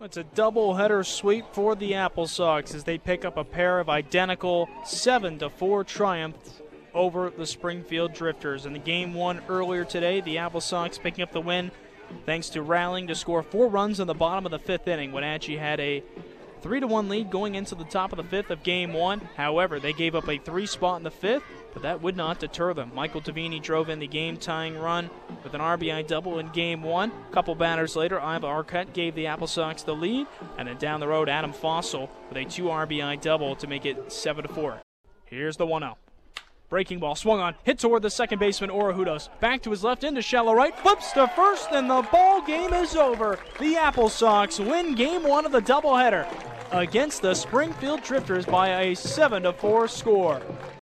It's a doubleheader sweep for the Apple Sox as they pick up a pair of identical 7 to 4 triumphs over the Springfield Drifters. In the game one earlier today, the Apple Sox picking up the win thanks to rallying to score four runs in the bottom of the fifth inning. Wenatchee had a 3 to 1 lead going into the top of the fifth of game one. However, they gave up a three spot in the fifth, but that would not deter them. Michael Tavini drove in the game tying run with an RBI double in game one. A couple batters later, Iva Arquette gave the Apple Sox the lead, and then down the road, Adam Fossil with a two RBI double to make it 7 to 4. Here's the 1 0. Breaking ball swung on, hit toward the second baseman Orejudos. Back to his left into shallow right, flips to first, and the ball game is over. The Apple Sox win game one of the doubleheader against the Springfield Drifters by a 7 to 4 score.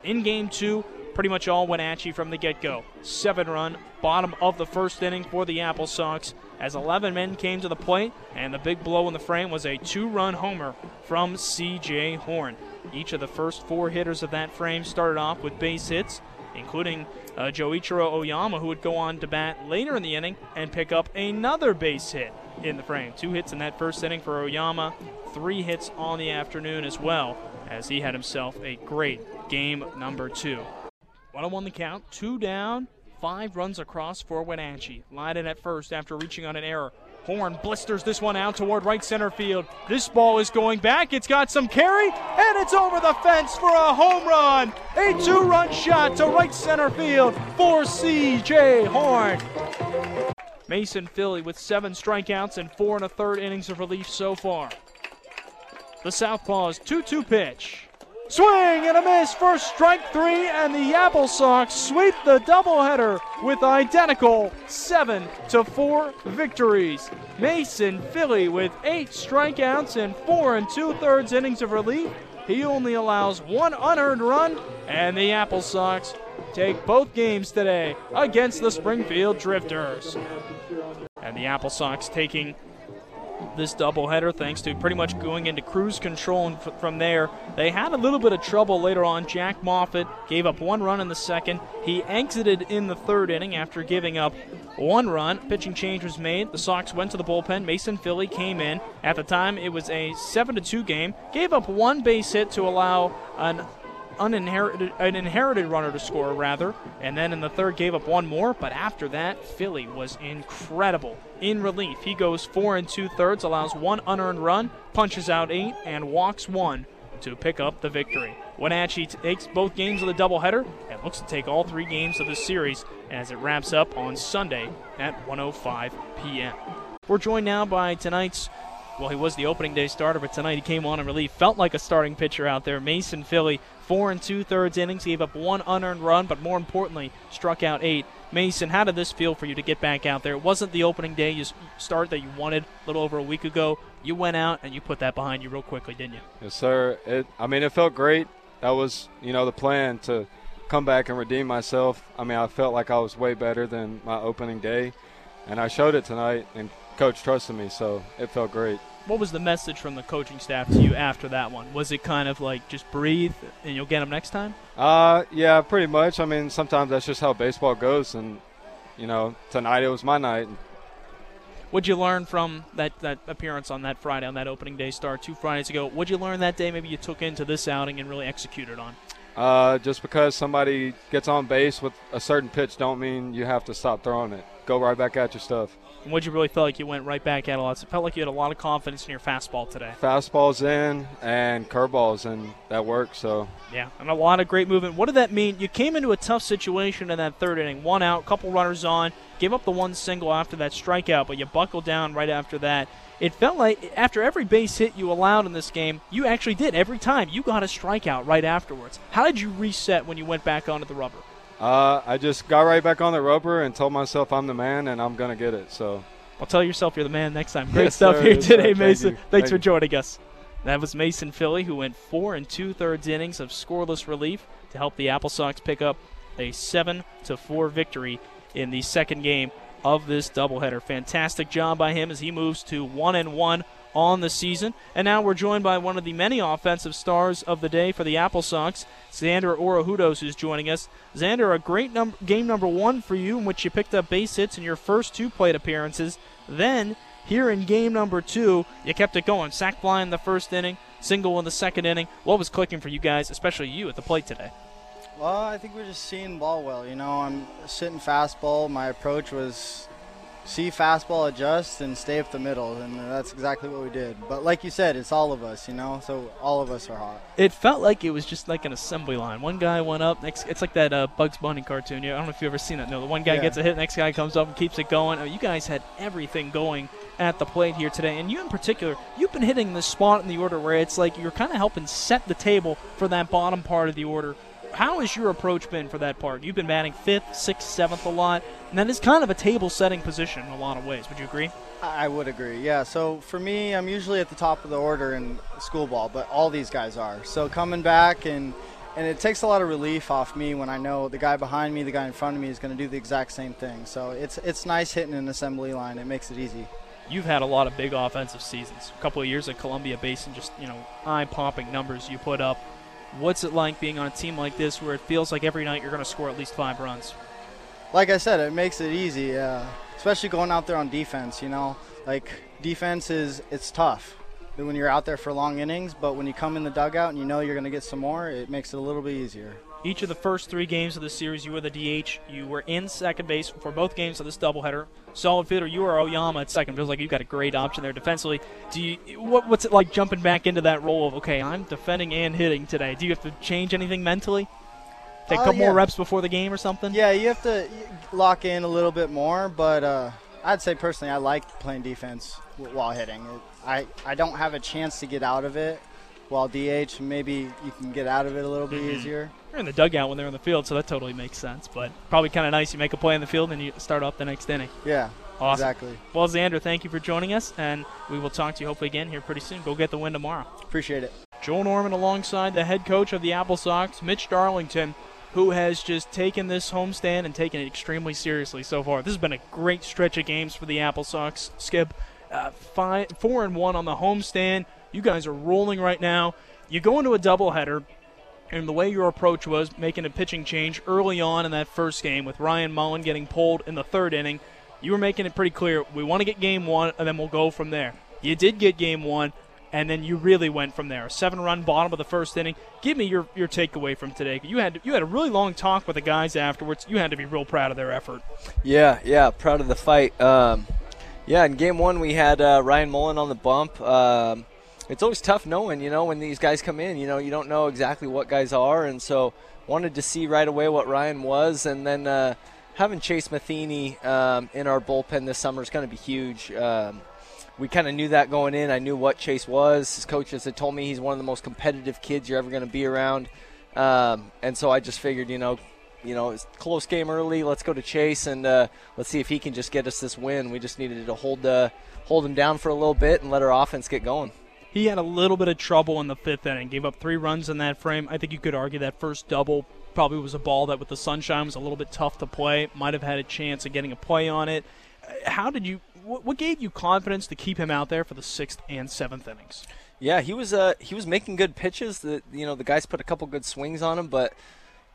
In game two, pretty much all Wenatchee from the get go. Seven run, bottom of the first inning for the Apple Sox as 11 men came to the plate, and the big blow in the frame was a two run homer from C.J. Horn. Each of the first four hitters of that frame started off with base hits, including uh, Joichiro Oyama, who would go on to bat later in the inning and pick up another base hit in the frame. Two hits in that first inning for Oyama, three hits on the afternoon as well, as he had himself a great game number two. One on one the count, two down, five runs across for Wenatchee. Leiden at first after reaching on an error. Horn blisters this one out toward right center field. This ball is going back. It's got some carry, and it's over the fence for a home run. A two run shot to right center field for C.J. Horn. Mason Philley with seven strikeouts and four and a third innings of relief so far. The Southpaw's 2 2 pitch. Swing and a miss for strike three, and the Apple Sox sweep the doubleheader with identical 7 to 4 victories. Mason Philley with eight strikeouts and four and two thirds innings of relief. He only allows one unearned run, and the Apple Sox take both games today against the Springfield Drifters. And the Apple Sox taking this doubleheader thanks to pretty much going into cruise control and f- from there. They had a little bit of trouble later on. Jack Moffitt gave up one run in the second. He exited in the third inning after giving up one run. Pitching change was made. The Sox went to the bullpen. Mason Philley came in. At the time, it was a 7 to 2 game. Gave up one base hit to allow an uninherited an inherited runner to score rather. And then in the third gave up one more. But after that Philley was incredible. In relief he goes four and two thirds allows one unearned run punches out eight and walks one to pick up the victory. Wenatchee takes both games of the doubleheader and looks to take all three games of the series as it wraps up on sunday at 105 p.m we're joined now by tonight's well, he was the opening day starter, but tonight he came on in relief. Felt like a starting pitcher out there. Mason Philley, four and two thirds innings, gave up one unearned run, but more importantly, struck out eight. Mason, how did this feel for you to get back out there? It wasn't the opening day you start that you wanted a little over a week ago. You went out and you put that behind you real quickly, didn't you? Yes, sir. It. I mean, it felt great. That was, you know, the plan to come back and redeem myself. I mean, I felt like I was way better than my opening day, and I showed it tonight. And coach trusted me, so it felt great what was the message from the coaching staff to you after that one? Was it kind of like just breathe and you'll get them next time? Uh, yeah, pretty much. I mean, sometimes that's just how baseball goes, and you know, tonight it was my night. What'd you learn from that, that appearance on that Friday, on that opening day start two Fridays ago? What'd you learn that day maybe you took into this outing and really executed on? Uh, just because somebody gets on base with a certain pitch don't mean you have to stop throwing it. Go right back at your stuff. And would you really feel like you went right back at a lot? It felt like you had a lot of confidence in your fastball today. Fastball's in and curveballs, and that worked. So yeah, and a lot of great movement. What did that mean? You came into a tough situation in that third inning, one out, couple runners on, gave up the one single after that strikeout, but you buckled down right after that. It felt like after every base hit you allowed in this game, you actually did every time. You got a strikeout right afterwards. How did you reset when you went back onto the rubber? Uh, I just got right back on the roper and told myself I'm the man and I'm going to get it. So I'll tell yourself you're the man next time. Great yes, stuff sir, here today, Mason. Thank Thanks Thank for joining us. That was Mason Philley, who went four and two thirds innings of scoreless relief to help the Apple Sox pick up a seven to four victory in the second game of this doubleheader. Fantastic job by him as he moves to one and one on the season. And now we're joined by one of the many offensive stars of the day for the Apple Sox, Xander Orejudos, who's joining us. Xander, a great num- game number one for you in which you picked up base hits in your first two plate appearances. Then Here in game number two, you kept it going. Sack fly in the first inning, single in the second inning. What was clicking for you guys, especially you at the plate today? Well, I think we're just seeing ball well. You know, I'm sitting fastball. My approach was see fastball, adjust, and stay up the middle, and that's exactly what we did. But like you said, it's all of us, you know. So all of us are hot. It felt like it was just like an assembly line. One guy went up, next. It's like that uh, Bugs Bunny cartoon. Yeah, I don't know if you've ever seen that. No, the one guy Yeah. gets a hit, next guy comes up and keeps it going. Oh, you guys had everything going at the plate here today, and you in particular, you've been hitting the spot in the order where it's like you're kind of helping set the table for that bottom part of the order. How has your approach been for that part? You've been batting fifth, sixth, seventh a lot, and that is kind of a table-setting position in a lot of ways. Would you agree? I I would agree. Yeah. So for me, I'm usually at the top of the order in school ball, but all these guys are. So coming back and and it takes a lot of relief off me when I know the guy behind me, the guy in front of me is going to do the exact same thing. So it's it's nice hitting an assembly line. It makes it easy. you've had a lot of big offensive seasons. A couple of years at Columbia Basin, just you know, eye-popping numbers you put up. What's it like being on a team like this, where it feels like every night you're going to score at least five runs? like I said, it makes it easy, uh, especially going out there on defense. You know, like defense is it's tough when you're out there for long innings, but when you come in the dugout and you know you're going to get some more, it makes it a little bit easier. Each of the first three games of the series, you were the DH. You were in second base for both games of this doubleheader. Solid fielder, you are Oyama at second. Feels like you've got a great option there defensively. Do you? What, what's it like jumping back into that role of okay, I'm defending and hitting today? Do you have to change anything mentally? Take a Uh, couple more reps before the game or something? Yeah, you have to lock in a little bit more, but uh, I'd say personally, I like playing defense while hitting. It, I I don't have a chance to get out of it. While DH, maybe you can get out of it a little bit Mhm. easier. They're in the dugout when they're in the field, so that totally makes sense. But probably kind of nice. You make a play in the field and you start off the next inning. Yeah, Awesome. exactly. Well, Xander, thank you for joining us, and we will talk to you hopefully again here pretty soon. Go get the win tomorrow. Appreciate it. Joel Norman alongside the head coach of the Apple Sox, Mitch Darlington, who has just taken this homestand and taken it extremely seriously so far. This has been a great stretch of games for the Apple Sox. Skip, uh, five, four and one on the homestand. You guys are rolling right now. You go into a doubleheader, and the way your approach was making a pitching change early on in that first game with Ryan Mullan getting pulled in the third inning. You were making it pretty clear we want to get game one, and then we'll go from there. You did get game one, and then you really went from there. A seven-run bottom of the first inning. Give me your, your takeaway from today. You had you had a really long talk with the guys afterwards. You had to be real proud of their effort. Yeah, yeah, proud of the fight. Um, yeah, in game one we had uh, Ryan Mullan on the bump. Um, it's always tough knowing, you know, when these guys come in. You know, you don't know exactly what guys are, and so wanted to see right away what Ryan was, and then uh, having Chase Matheny um, in our bullpen this summer is going to be huge. Um, we kind of knew that going in. I knew what Chase was. His coaches had told me he's one of the most competitive kids you're ever going to be around, um, and so I just figured, you know, you know, it's close game early. Let's go to Chase and uh, let's see if he can just get us this win. We just needed to hold uh, hold him down for a little bit and let our offense get going. He had a little bit of trouble in the fifth inning. Gave up three runs in that frame. I think you could argue that first double probably was a ball that, with the sunshine, was a little bit tough to play. Might have had a chance of getting a play on it. How did you? What, gave you confidence to keep him out there for the sixth and seventh innings? Yeah, he was uh, he was making good pitches. The you know the guys put a couple good swings on him, but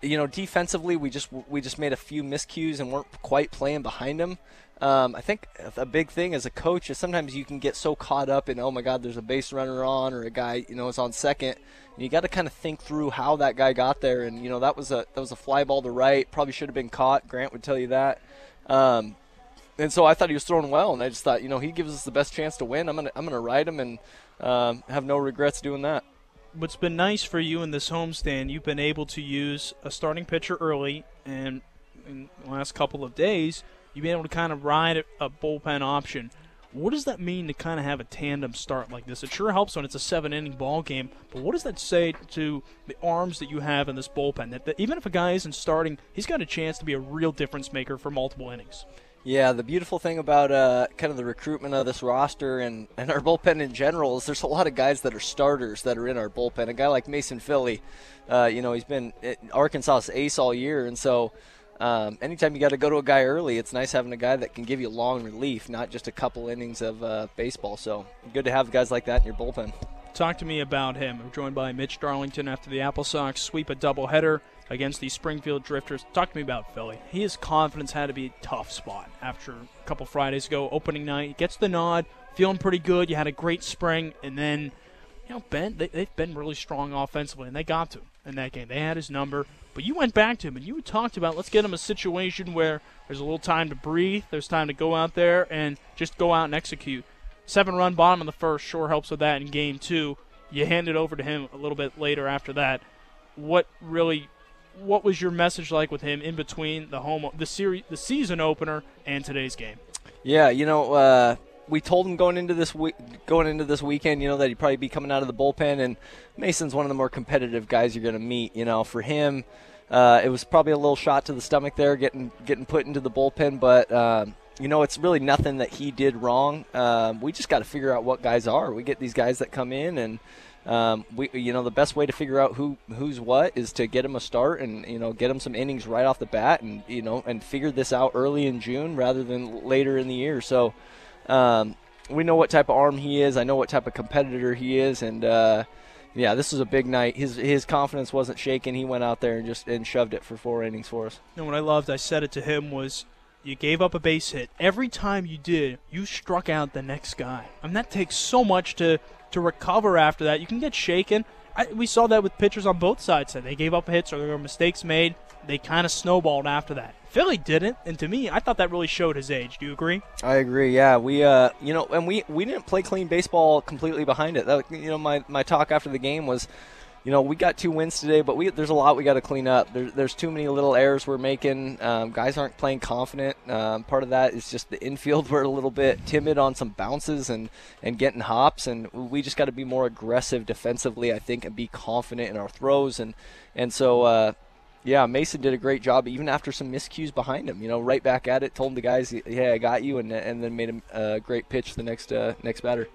you know defensively we just we just made a few miscues and weren't quite playing behind him. Um, I think a big thing as a coach is sometimes you can get so caught up in oh my god there's a base runner on or a guy you know is on second. And you got to kind of think through how that guy got there, and you know that was a that was a fly ball to right. Probably should have been caught. Grant would tell you that. Um, and so I thought he was throwing well, and I just thought, you know, he gives us the best chance to win. I'm gonna, I'm gonna ride him, and um, have no regrets doing that. What's been nice for you in this homestand, you've been able to use a starting pitcher early, and in the last couple of days, you've been able to kind of ride a, bullpen option. What does that mean to kind of have a tandem start like this? It sure helps when it's a seven-inning ball game, but what does that say to the arms that you have in this bullpen? That, that even if a guy isn't starting, he's got a chance to be a real difference maker for multiple innings. Yeah, the beautiful thing about uh, kind of the recruitment of this roster and, and our bullpen in general is there's a lot of guys that are starters that are in our bullpen. A guy like Mason Philley, uh, you know, he's been Arkansas's ace all year, and so um, anytime you got to go to a guy early, it's nice having a guy that can give you long relief, not just a couple innings of uh, baseball. So good to have guys like that in your bullpen. Talk to me about him. We're joined by Mitch Darlington after the Apple Sox sweep a doubleheader. Against the Springfield Drifters. Talk to me about Philley. His confidence had to be a tough spot after a couple Fridays ago, opening night. Gets the nod, feeling pretty good. You had a great spring, and then, you know, Ben, they, they've been really strong offensively, and they got to him in that game. They had his number. But you went back to him and you talked about let's get him a situation where there's a little time to breathe, there's time to go out there and just go out and execute. Seven run bottom of the first sure helps with that in game two. You hand it over to him a little bit later after that. What really what was your message like with him in between the home the series the season opener and today's game? Yeah, you know, uh, we told him going into this week, going into this weekend, you know, that he'd probably be coming out of the bullpen. And Mason's one of the more competitive guys you're going to meet. You know, for him, uh, it was probably a little shot to the stomach there, getting getting put into the bullpen. But um, you know, it's really nothing that he did wrong. Um, we just got to figure out what guys are. We get these guys that come in and. Um, we, you know, the best way to figure out who who's what is to get him a start and you know get him some innings right off the bat, and you know, and figure this out early in June rather than later in the year. So, um, we know what type of arm he is. I know what type of competitor he is, and uh, yeah, this was a big night. His his confidence wasn't shaken. He went out there and just and shoved it for four innings for us. And what I loved, I said it to him was. You gave up a base hit. Every time you did, you struck out the next guy. I mean, that takes so much to, to recover after that. You can get shaken. I, we saw that with pitchers on both sides. That they gave up hits or there were mistakes made. They kind of snowballed after that. Philley didn't, and to me, I thought that really showed his age. Do you agree? I agree. Yeah, we, uh, you know, and we we didn't play clean baseball completely behind it. That, you know, my my talk after the game was, you know, we got two wins today, but we there's a lot we got to clean up. There, there's too many little errors we're making. Um, guys aren't playing confident. Um, part of that is just the infield. We're a little bit timid on some bounces and and getting hops, and we just got to be more aggressive defensively, I think, and be confident in our throws and and so. Uh, yeah, Mason did a great job, even after some miscues behind him. You know, right back at it, told the guys, "Hey, I got you," and and then made a great pitch the next uh, next batter.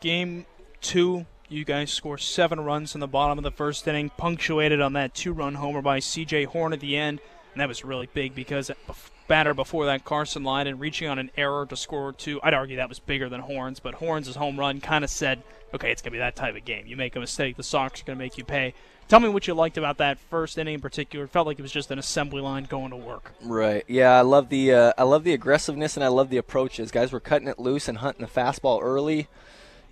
Game two, you guys score seven runs in the bottom of the first inning, punctuated on that two-run homer by C.J. Horn at the end, and that was really big because batter before that Carson Lyden reaching on an error to score two. I'd argue that was bigger than Horns, but Horns' home run kind of said, "Okay, it's gonna be that type of game. You make a mistake, the Sox are gonna make you pay." Tell me what you liked about that first inning in particular. It felt like it was just an assembly line going to work. Right. Yeah, I love the uh, I love the aggressiveness and I love the approaches. Guys were cutting it loose and hunting the fastball early.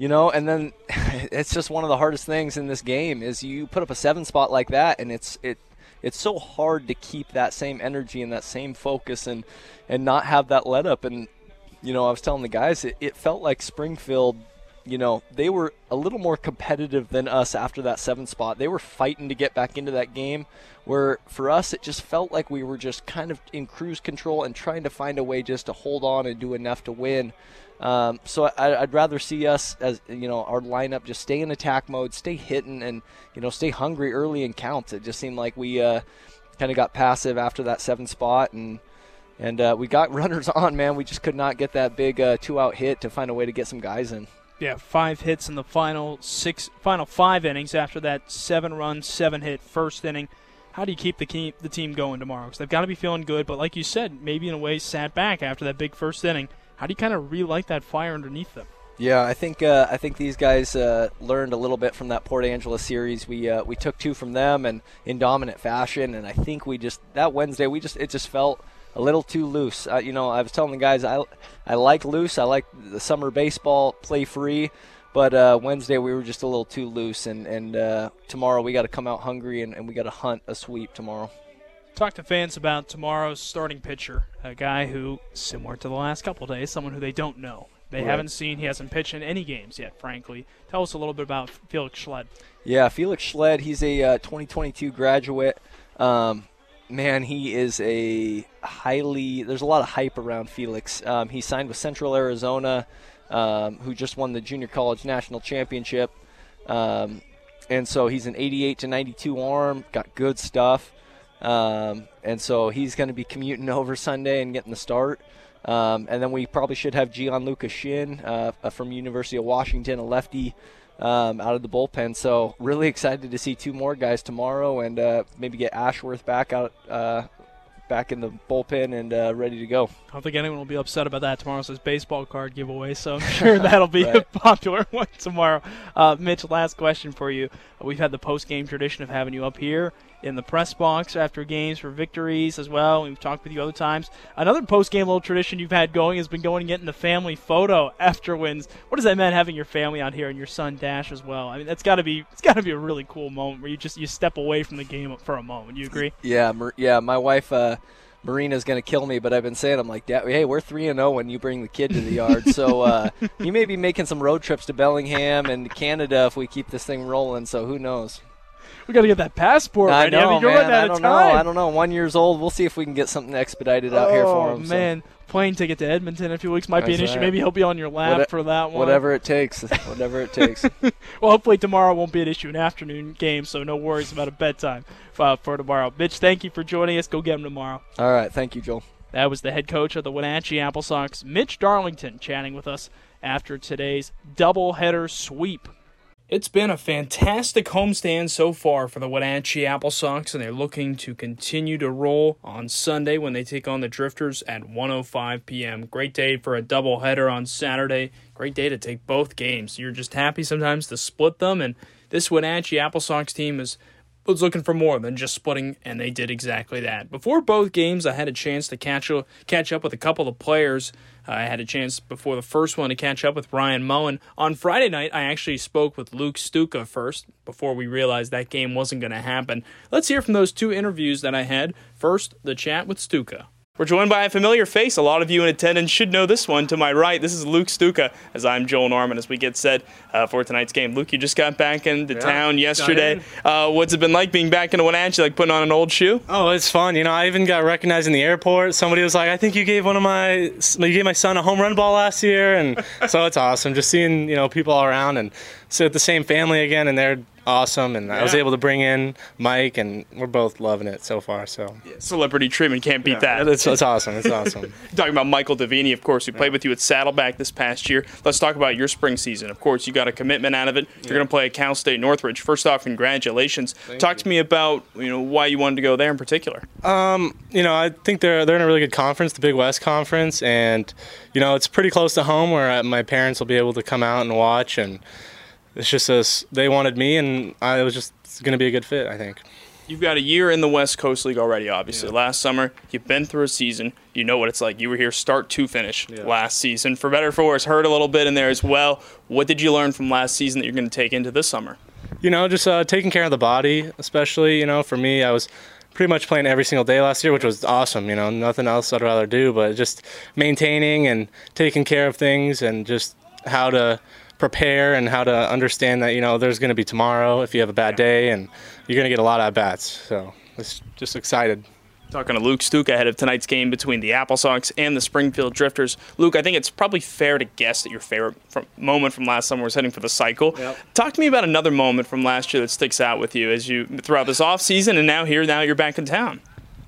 You know, and then it's just one of the hardest things in this game is you put up a seven spot like that, and it's it it's so hard to keep that same energy and that same focus and and not have that let up. And you know, I was telling the guys it, it felt like Springfield you know, they were a little more competitive than us after that seven spot. They were fighting to get back into that game, where for us, it just felt like we were just kind of in cruise control and trying to find a way just to hold on and do enough to win. Um, so I, would rather see us as you know our lineup just stay in attack mode, stay hitting, and you know stay hungry early and count. It just seemed like we uh, kind of got passive after that seven spot, and and uh, we got runners on. Man, we just could not get that big uh, two out hit to find a way to get some guys in. Yeah, five hits in the final six, final five innings after that seven run, seven hit first inning. How do you keep the team, the team going tomorrow? Because they've got to be feeling good, but like you said, maybe in a way sat back after that big first inning. How do you kind of relight that fire underneath them? Yeah, I think uh, I think these guys uh, learned a little bit from that Port Angeles series. We uh, we took two from them and in dominant fashion, and I think we just that Wednesday we just it just felt a little too loose. You know, I was telling the guys I I like loose. I like the summer baseball, play free. But uh, Wednesday we were just a little too loose, and and uh, tomorrow we got to come out hungry and, and we got to hunt a sweep tomorrow. Talk to fans about tomorrow's starting pitcher, a guy who, similar to the last couple days, someone who they don't know. They right. haven't seen. He hasn't pitched in any games yet. Frankly, tell us a little bit about Felix Schled. Yeah, Felix Schled. He's a uh, 2022 graduate. Um, man, he is a highly. There's a lot of hype around Felix. Um, he signed with Central Arizona, um, who just won the Junior College National Championship, um, and so he's an 88 to 92 arm. Got good stuff, um, and so he's going to be commuting over Sunday and getting the start. Um, and then we probably should have Gianluca Shin uh, from University of Washington, a lefty um, out of the bullpen. So really excited to see two more guys tomorrow, and uh, maybe get Ashworth back out uh, back in the bullpen and uh, ready to go. I don't think anyone will be upset about that. Tomorrow's his baseball card giveaway, so I'm sure that'll be a popular one tomorrow. Uh, Mitch, last question for you. We've had the post-game tradition of having you up here in the press box after games for victories as well. We've talked with you other times. Another post-game little tradition you've had going has been going and getting the family photo after wins. What does that mean having your family out here and your son Dash as well? I mean, that's got to be it's got to be a really cool moment where you just you step away from the game for a moment. You agree? Yeah, yeah. My wife, uh, Marina's gonna kill me, but I've been saying I'm like, hey, we're three and zero when you bring the kid to the yard. so uh, you may be making some road trips to Bellingham and Canada if we keep this thing rolling. So who knows? We got to get that passport I ready. know, I mean, you're man. running out I don't time. know. I don't know. One years old. We'll see if we can get something expedited out here for Oh, him. so man, plane ticket to Edmonton in a few weeks might be an That's issue. right. Maybe he'll be on your lap What- for that one. whatever it takes. Whatever it takes. Well, hopefully tomorrow won't be an issue, an afternoon game, so no worries about a bedtime uh, for tomorrow. Mitch, thank you for joining us. Go get him tomorrow. All right. Thank you, Joel. That was the head coach of the Wenatchee Apple Sox, Mitch Darlington, chatting with us after today's doubleheader sweep. It's been a fantastic homestand so far for the Wenatchee Apple Sox, and they're looking to continue to roll on Sunday when they take on the Drifters at 1:05 p.m. Great day for a doubleheader on Saturday. Great day to take both games. You're just happy sometimes to split them, and this Wenatchee Apple Sox team is was looking for more than just splitting, and they did exactly that. Before both games, I had a chance to catch catch up with a couple of players. I had a chance before the first one to catch up with Ryan Mullan. On Friday night, I actually spoke with Luc Stuka first before we realized that game wasn't going to happen. Let's hear from those two interviews that I had. First, the chat with Stuka. We're joined by a familiar face. A lot of you in attendance should know this one. To my right, this is Luc Stuka, as I'm Joel Norman, as we get set uh, for tonight's game. Luc, you just got back into town yesterday. Uh, what's it been like being back in Wenatchee, like putting on an old shoe? Oh, it's fun. You know, I even got recognized in the airport. Somebody was like, "I think you gave one of my, you gave my son a home run ball last year," and so it's awesome just seeing you know people all around and sit with the same family again, and they're awesome. And I was able to bring in Mike, and we're both loving it so far. So Celebrity treatment can't beat that. it's, it's awesome. It's awesome. Talking about Michael Davini, of course, who played with you at Saddleback this past year. Let's talk about your spring season. Of course, you got a commitment out of it. You're going to play at Cal State Northridge. First off, congratulations. Talk to me about you know why you wanted to go there in particular. you know, I think they're they're in a really good conference, the Big West Conference, and you know, it's pretty close to home where uh, my parents will be able to come out and watch, and it's just as they wanted me, and I was just going to be a good fit, I think. You've got a year in the West Coast League already, obviously. Last summer, you've been through a season. You know what it's like. You were here start to finish last season. For better or for worse, hurt a little bit in there as well. What did you learn from last season that you're going to take into this summer? You know, just uh, taking care of the body, especially. You know, for me, I was pretty much playing every single day last year, which was awesome. You know, nothing else I'd rather do, but just maintaining and taking care of things, and just how to prepare and how to understand that you know there's going to be tomorrow if you have a bad day, and you're going to get a lot of at bats. So, it's just excited. Talking to Luc Stuka ahead of tonight's game between the Apple Sox and the Springfield Drifters. Luc, I think it's probably fair to guess that your favorite from, moment from last summer was heading for the cycle. Talk to me about another moment from last year that sticks out with you as you throughout this off season and now here, now you're back in town.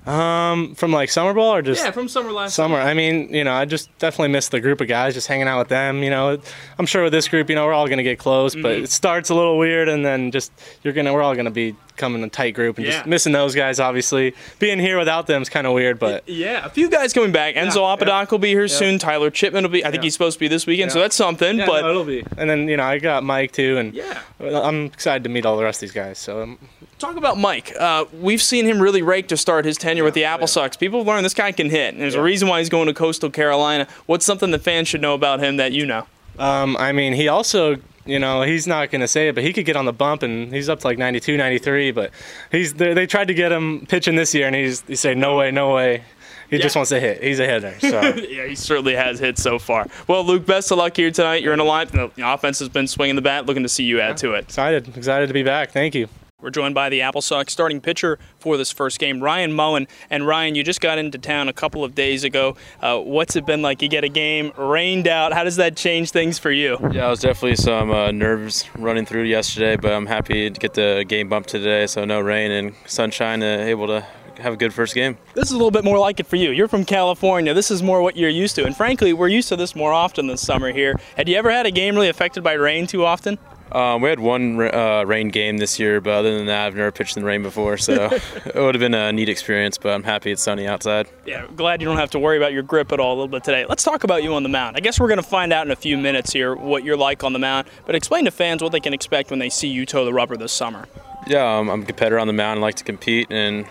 Um, from like summer ball or just yeah, from summer last summer. I mean, you know, I just definitely miss the group of guys, just hanging out with them. You know, I'm sure with this group, you know, we're all gonna get close, but Mm-hmm. it starts a little weird, and then just you're gonna, we're all gonna be coming a tight group, and Yeah. just missing those guys. Obviously, being here without them is kind of weird, but Yeah, a few guys coming back. Enzo Apodaca will be here soon. Tyler Chipman will be. I think he's supposed to be this weekend, so that's something. yeah, but no, it'll be. And then you know, I got Mike too, and yeah, I'm excited to meet all the rest of these guys. So um, Talk about Mike. Uh, we've seen him really rake to start his tenure with the Apple Sox. People have learned this guy can hit, and there's a reason why he's going to Coastal Carolina. What's something the fans should know about him that you know? Um, I mean, he also, you know, he's not going to say it, but he could get on the bump, and he's up to like 92, 93. But he's they, they tried to get him pitching this year, and he's he said no way, no way. He just wants to hit. He's a hitter. So yeah, he certainly has hit so far. Well, Luc, best of luck here tonight. You're in a line. The offense has been swinging the bat. Looking to see you add to it. excited, excited to be back. Thank you. We're joined by the Apple Sox starting pitcher for this first game, Ryan Mullan. And Ryan, you just got into town a couple of days ago. Uh, what's it been like? You get a game rained out. How does that change things for you? Yeah, it was definitely some uh, nerves running through yesterday, but I'm happy to get the game bump today. So no rain and sunshine, uh, able to have a good first game. This is a little bit more like it for you. You're from California. This is more what you're used to. And frankly, we're used to this more often this summer here. Had you ever had a game really affected by rain too often? Um, we had one uh, rain game this year, but other than that, I've never pitched in the rain before, so it would have been a neat experience. But I'm happy it's sunny outside. Yeah, glad you don't have to worry about your grip at all a little bit today. Let's talk about you on the mound. I guess we're going to find out in a few minutes here what you're like on the mound, but explain to fans what they can expect when they see you toe the rubber this summer. Yeah, um, I'm a competitor on the mound. I like to compete and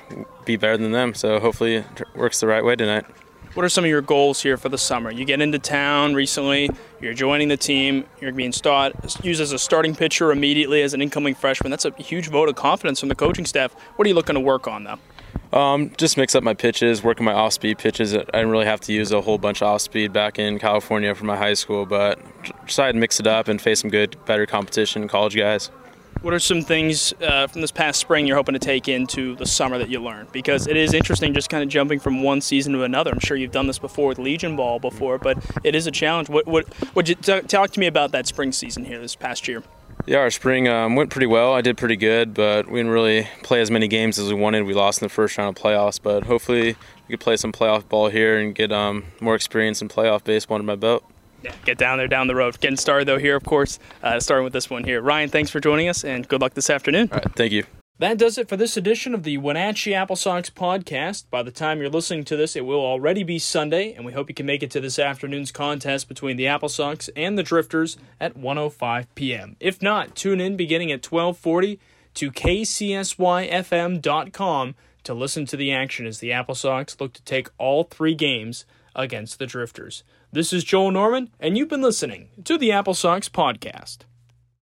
be better than them, so hopefully it works the right way tonight. What are some of your goals here for the summer? You get into town recently, you're joining the team, you're being start, used as a starting pitcher immediately as an incoming freshman. That's a huge vote of confidence from the coaching staff. What are you looking to work on, though? Um, just mix up my pitches, working my off-speed pitches. I didn't really have to use a whole bunch of off-speed back in California for my high school, but decided to mix it up and face some good, better competition, college guys. What are some things uh, from this past spring you're hoping to take into the summer that you learned? Because it is interesting just kind of jumping from one season to another. I'm sure you've done this before with Legion Ball before, but it is a challenge. What what would you t- talk to me about that spring season here this past year? Yeah, our spring um, went pretty well. I did pretty good, but we didn't really play as many games as we wanted. We lost in the first round of playoffs, but hopefully we could play some playoff ball here and get um, more experience in playoff baseball under my belt yeah, get down there down the road. Getting started though here, of course, uh, starting with this one here. Ryan, thanks for joining us, and good luck this afternoon. All right, thank you. That does it for this edition of the Wenatchee Apple Sox podcast. By the time you're listening to this, it will already be Sunday, and we hope you can make it to this afternoon's contest between the Apple Sox and the Drifters at 1:05 p.m. If not, tune in beginning at 12:40 to kcsyfm.com to listen to the action as the Apple Sox look to take all three games against the Drifters. This is Joel Norman, and you've been listening to the Apple Sox Podcast.